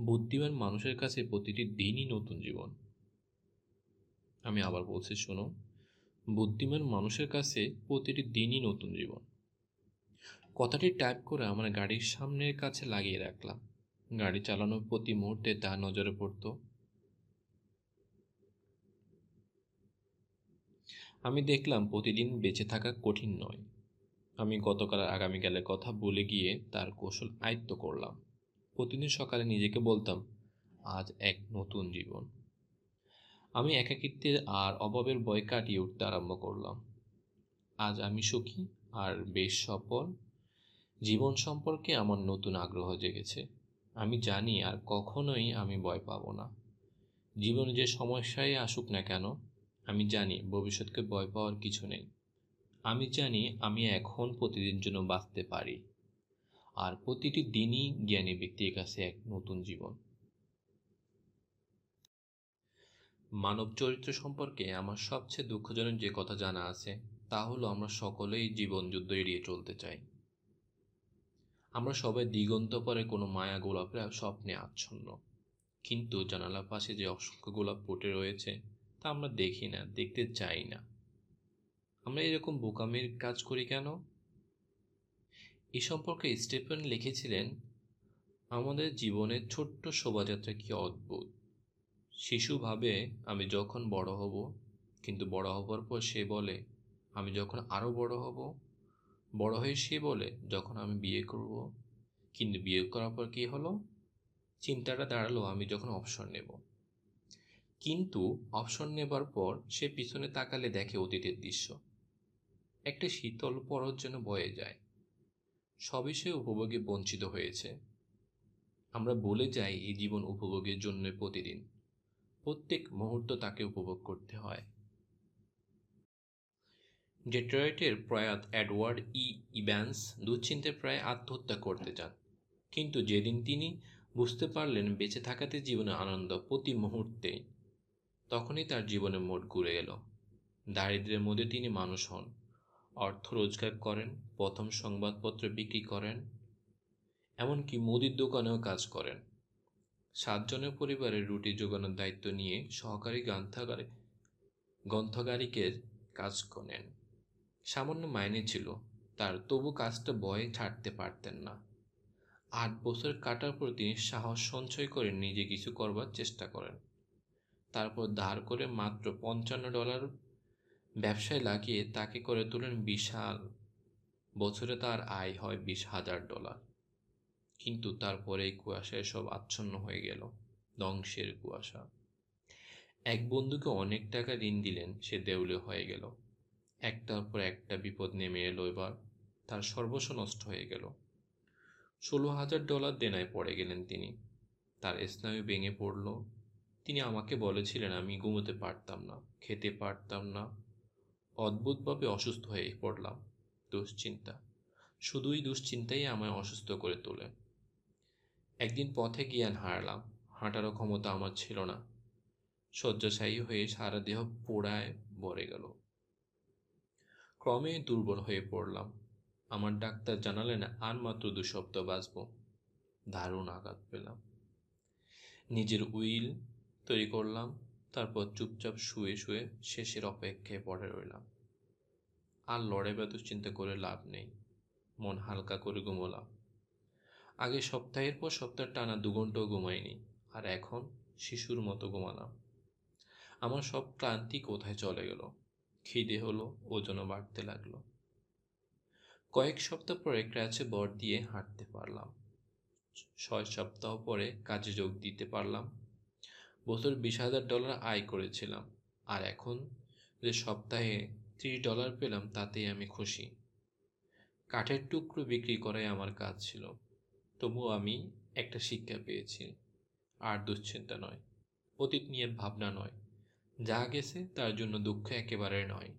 বুদ্ধিমান মানুষের কাছে প্রতিটি দিনই নতুন জীবন। আমি আবার বলছি, শোনো, বুদ্ধিমান মানুষের কাছে প্রতিটি দিনই নতুন জীবন। কথাটি টাইপ করে আমার গাড়ির সামনের কাছে লাগিয়ে রাখলাম। গাড়ি চালানোর প্রতি মুহূর্তে তা নজরে পড়ত। আমি দেখলাম প্রতিদিন বেঁচে থাকা কঠিন নয়। আমি গতকাল আগামীকালের কথা বলে গিয়ে তার কৌশল আয়ত্ত করলাম। প্রতিদিন সকালে নিজেকে বলতাম, আজ এক নতুন জীবন। আমি একাকিত্বের আর অভাবের ভয় কাটিয়ে উঠতে আরম্ভ করলাম। আজ আমি সুখী আর বেশ সফল। জীবন সম্পর্কে আমার নতুন আগ্রহ জেগেছে। আমি জানি আর কখনোই আমি ভয় পাব না। জীবনে যে সমস্যায় আসুক না কেন, আমি জানি ভবিষ্যৎকে ভয় পাওয়ার কিছু নেই। আমি জানি আমি এখন প্রতিদিন জন্য বাঁচতে পারি। আর প্রতিটি দিনই জ্ঞানী ব্যক্তির কাছে এক নতুন জীবন। মানব চরিত্র সম্পর্কে আমার সবচেয়ে দুঃখজনক যে কথা জানা আছে, তা হলো আমরা সকলেই জীবন যুদ্ধ এড়িয়ে চলতে চাই। আমরা সবাই দিগন্ত পরে কোনো মায়া গোলাপের স্বপ্নে আচ্ছন্ন। কিন্তু জানালার পাশে যে অসংখ্য গোলাপ ফুটে রয়েছে, তা আমরা দেখি না, দেখতে চাই না। আমরা এরকম বোকামির কাজ করি কেন? এ সম্পর্কে স্টেফেন লিখেছিলেন, আমাদের জীবনের ছোট্ট শোভাযাত্রা কি অদ্ভুত। শিশু ভাবে আমি যখন বড় হব, কিন্তু বড় হবার পর সে বলে, আমি যখন আরও বড় হব, বড় হয়ে সে বলে, যখন আমি বিয়ে করব, কিন্তু বিয়ে করার পর কী হলো? চিন্তাটা দাঁড়াল, আমি যখন অবসর নেব। কিন্তু অবসর নেবার পর সে পিছনে তাকালে দেখে অতীতের দৃশ্য। একটা শীতল পরত যেন বয়ে যায়। সবই সে উপভোগে বঞ্চিত হয়েছে। আমরা বলে যাই, এই জীবন উপভোগের জন্য প্রতিদিন। প্রত্যেক মুহূর্ত তাকে উপভোগ করতে হয়। ডেট্রয়েটের প্রয়াত অ্যাডওয়ার্ড ই ইব্যান্স দুশ্চিন্তে প্রায় আত্মহত্যা করতে চান। কিন্তু যেদিন তিনি বুঝতে পারলেন বেঁচে থাকাতে জীবনে আনন্দ প্রতি মুহূর্তে তখনই তার জীবনের মোট ঘুরে এলো। দারিদ্রের মধ্যে তিনি মানুষ হন। অর্থ রোজগার করেন, প্রথম সংবাদপত্র বিক্রি করেন, এমনকি মুদির দোকানেও কাজ করেন। সাতজনের পরিবারের রুটি যোগানোর দায়িত্ব নিয়ে সহকারী গ্রন্থাগারে, গ্রন্থগারিকে কাজ করেন। সামান্য মাইনে ছিল, তার তবু কাজটা বয়ে ছাড়তে পারতেন না। আট বছর কাটার পর তিনি সাহস সঞ্চয় করে নিজে কিছু করবার চেষ্টা করেন। তারপর ধার করে মাত্র পঞ্চান্ন ডলার ব্যবসায় লাগিয়ে তাকে করে তোলেন বিশাল বছরে তার আয় হয় বিশ হাজার ডলার। কিন্তু তারপরে এই কুয়াশায় সব আচ্ছন্ন হয়ে গেল, ধ্বংসের কুয়াশা। এক বন্ধুকে অনেক টাকা ঋণ দিলেন, সে দেউলে হয়ে গেল। একটার পর একটা বিপদ নেমে এলো এবার, তার সর্বস্ব নষ্ট হয়ে গেল। ষোলো হাজার ডলার দেনায় পড়ে গেলেন তিনি। তার স্নায়ু ভেঙে পড়ল। তিনি আমাকে বলেছিলেন, আমি ঘুমোতে পারতাম না, খেতে পারতাম না অদ্ভুতভাবে অসুস্থ হয়ে পড়লাম। দুশ্চিন্তা। শুধুই দুশ্চিন্তাই আমায় অসুস্থ করে তোলে। একদিন পথে জ্ঞান হারালাম। হাঁটারও ক্ষমতা আমার ছিল না। শয্যাশায়ী হয়ে সারা দেহ পোড়ায় ভরে গেল। ক্রমে দুর্বল হয়ে পড়লাম। আমার ডাক্তার জানালেন, আর মাত্র দু সপ্তাহ বাঁচব। দারুণ আঘাত পেলাম। নিজের উইল তৈরি করলাম। তারপর চুপচাপ শুয়ে শুয়ে শেষের অপেক্ষায় পড়ে রইলাম। আর লড়ে বা দুশ্চিন্তা করে লাভ নেই। মন হালকা করে ঘুমোলাম। আগে সপ্তাহের পর সপ্তাহ টানা দু ঘন্টাও ঘুমাইনি, আর এখন শিশুর মতো ঘুমালাম। আমার সব ক্লান্তি কোথায় চলে গেল? খিদে হলো, ওজনও বাড়তে লাগল। কয়েক সপ্তাহ পরে ক্র্যাচে বর দিয়ে হাঁটতে পারলাম। ছয় সপ্তাহ পরে কাজে যোগ দিতে পারলাম। বছর বিশ হাজার ডলার আয় করেছিলাম। আর এখন যে সপ্তাহে ত্রিশ ডলার পেলাম, তাতেই আমি খুশি। কাঠের টুকরো বিক্রি করাই আমার কাজ ছিল। তবুও আমি একটা শিক্ষা পেয়েছি। আর দুশ্চিন্তা নয়, অতীত নিয়ে ভাবনা নয়। যা গেছে, তার জন্য দুঃখ একেবারে নয়।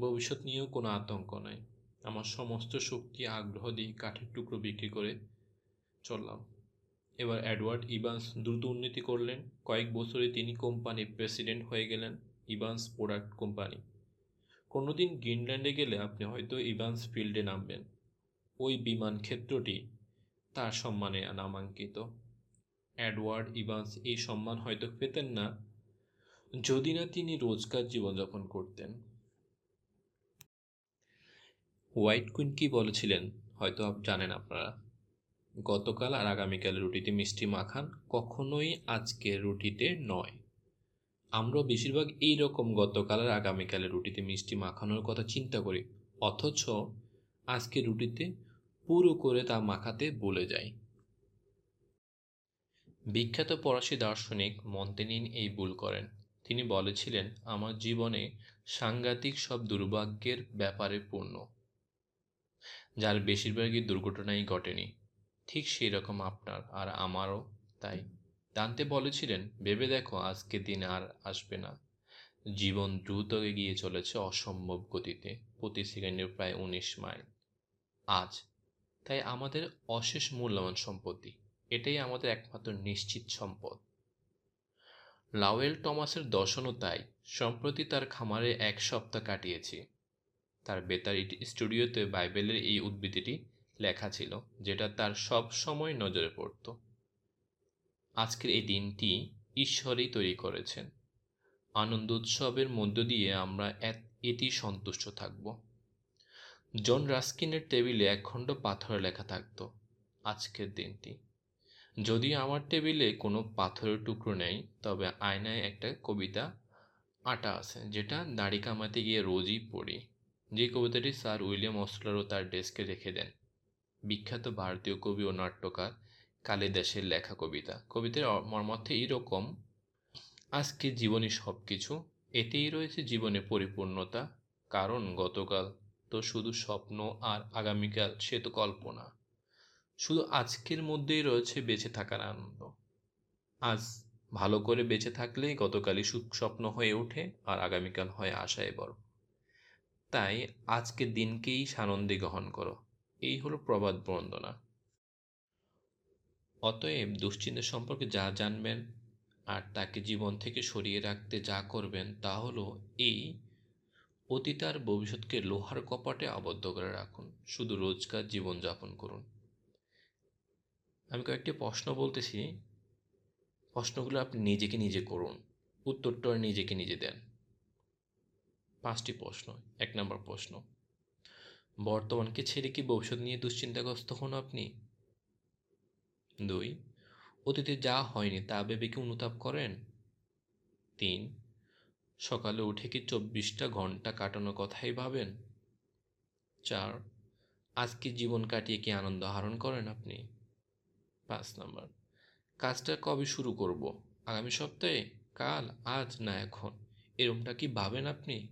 ভবিষ্যৎ নিয়েও কোনো আতঙ্ক নয় আমার সমস্ত শক্তি, আগ্রহ দিয়ে কাঠের টুকরো বিক্রি করে চললাম। এবার অ্যাডওয়ার্ড ইভান্স দ্রুত উন্নতি করলেন। কয়েক বছরে তিনি কোম্পানির প্রেসিডেন্ট হয়ে গেলেন ইভান্স প্রোডাক্ট কোম্পানি। কোনোদিন গ্রিনল্যান্ডে গেলে আপনি হয়তো ইভান্স ফিল্ডে নামবেন। ওই বিমান ক্ষেত্রটি তার সম্মানে নামাঙ্কিত। অ্যাডওয়ার্ড ইভান্স এই সম্মান হয়তো পেতেন না, যদি না তিনি রোজকার জীবনযাপন করতেন। হোয়াইট কুইন কি বলেছিলেন, হয়তো জানেন আপনারা। গতকাল আর আগামীকাল রুটিতে মিষ্টি মাখান কখনোই আজকের রুটিতে নয়। আমরা বেশিরভাগ এই রকম গতকাল আর আগামীকালের রুটিতে মিষ্টি মাখানোর কথা চিন্তা করি, অথচ আজকে রুটিতে পুরো করে তা মাখাতে বলে যাই। বিখ্যাত ফরাসি দার্শনিক মন্তেনিন এই ভুল করেন। তিনি বলেছিলেন, আমার জীবনে সাংঘাতিক সব দুর্ভাগ্যের ব্যাপারে পূর্ণ। যার বেশিরভাগই দুর্ঘটনাই ঘটেনি। ঠিক সেই রকম আপনার আর আমারও, তাই? দান্তে বলেছিলেন, ভেবে দেখো, আজকে দিন আর আসবে না। জীবন দ্রুত এগিয়ে চলেছে অসম্ভব গতিতে, প্রতি সেকেন্ডে প্রায় উনিশ মাইল। আজ, তাই আমাদের অশেষ মূল্যবান সম্পত্তি, এটাই আমাদের একমাত্র নিশ্চিত সম্পদ। লাওয়েল টমাসের দর্শনও তাই, সম্প্রতি তার খামারে এক সপ্তাহ কাটিয়েছি। তার বেতার স্টুডিওতে বাইবেলের এই উদ্বৃত্তিটি লেখা ছিল, যেটা তার সব সময় নজরে পড়ত। আজকের এই দিনটি ঈশ্বরই তৈরি করেছেন। আনন্দ উৎসবের মধ্য দিয়ে আমরা এটি সন্তুষ্ট থাকব। জন রাস্কিনের টেবিলে এক খণ্ড পাথরে লেখা থাকত, আজকের দিনটি। যদি আমার টেবিলে কোনো পাথরের টুকরো নেই, তবে আয়নায় একটা কবিতা আটা আছে, যেটা দাড়ি কামাতে গিয়ে রোজই পড়ি। যে কবিতাটি স্যার উইলিয়াম অস্টলারও তার ডেস্কে রেখে দেন। বিখ্যাত ভারতীয় কবি ও নাট্যকার কালিদাসের লেখা কবিতা। কবিতার মর্মার্থে এইরকম, আজকে জীবনে সব কিছু এতেই রয়েছে জীবনে পরিপূর্ণতা, কারণ গতকাল তো শুধু স্বপ্ন আর আগামীকাল সে তো কল্পনা। শুধু আজকের মধ্যেই রয়েছে বেঁচে থাকার আনন্দ। আজ ভালো করে বেঁচে থাকলেই গতকালই সুখ স্বপ্ন হয়ে ওঠে আর আগামীকাল হয় আশায় বড় তাই আজকের দিনকেই সানন্দে গ্রহণ করো। এই হলো প্রবাদ বন্দনা। অতএব দুশ্চিন্তা সম্পর্কে যা জানবেন আর তাকে জীবন থেকে সরিয়ে রাখতে যা করবেন তা হলো এই অতীত আর ভবিষ্যৎকে লোহার কপাটে আবদ্ধ করে রাখুন, শুধু রোজকার জীবনযাপন করুন। আমি কয়েকটি প্রশ্ন বলতেছি। প্রশ্নগুলো আপনি নিজেকে নিজে করুন, উত্তরটা নিজেকে নিজে দেন। পাঁচটি প্রশ্ন, এক নম্বর প্রশ্ন। বর্তমানকে ছেড়ে কি ভবিষ্যৎ নিয়ে দুশ্চিন্তাগ্রস্ত হন আপনি? দুই, অতীতে যা হয়নি তা ভেবে কি অনুতাপ করেন? তিন, সকালে উঠে কি চব্বিশটা ঘণ্টা কাটানোর কথাই ভাবেন? চার, আজকে জীবন কাটিয়ে কি আনন্দ আহরণ করেন আপনি? পাঁচ নম্বর, কাজটা কবে শুরু করব? আগামী সপ্তাহে? কাল? আজ? না এখন? এরমটা কি ভাবেন আপনি?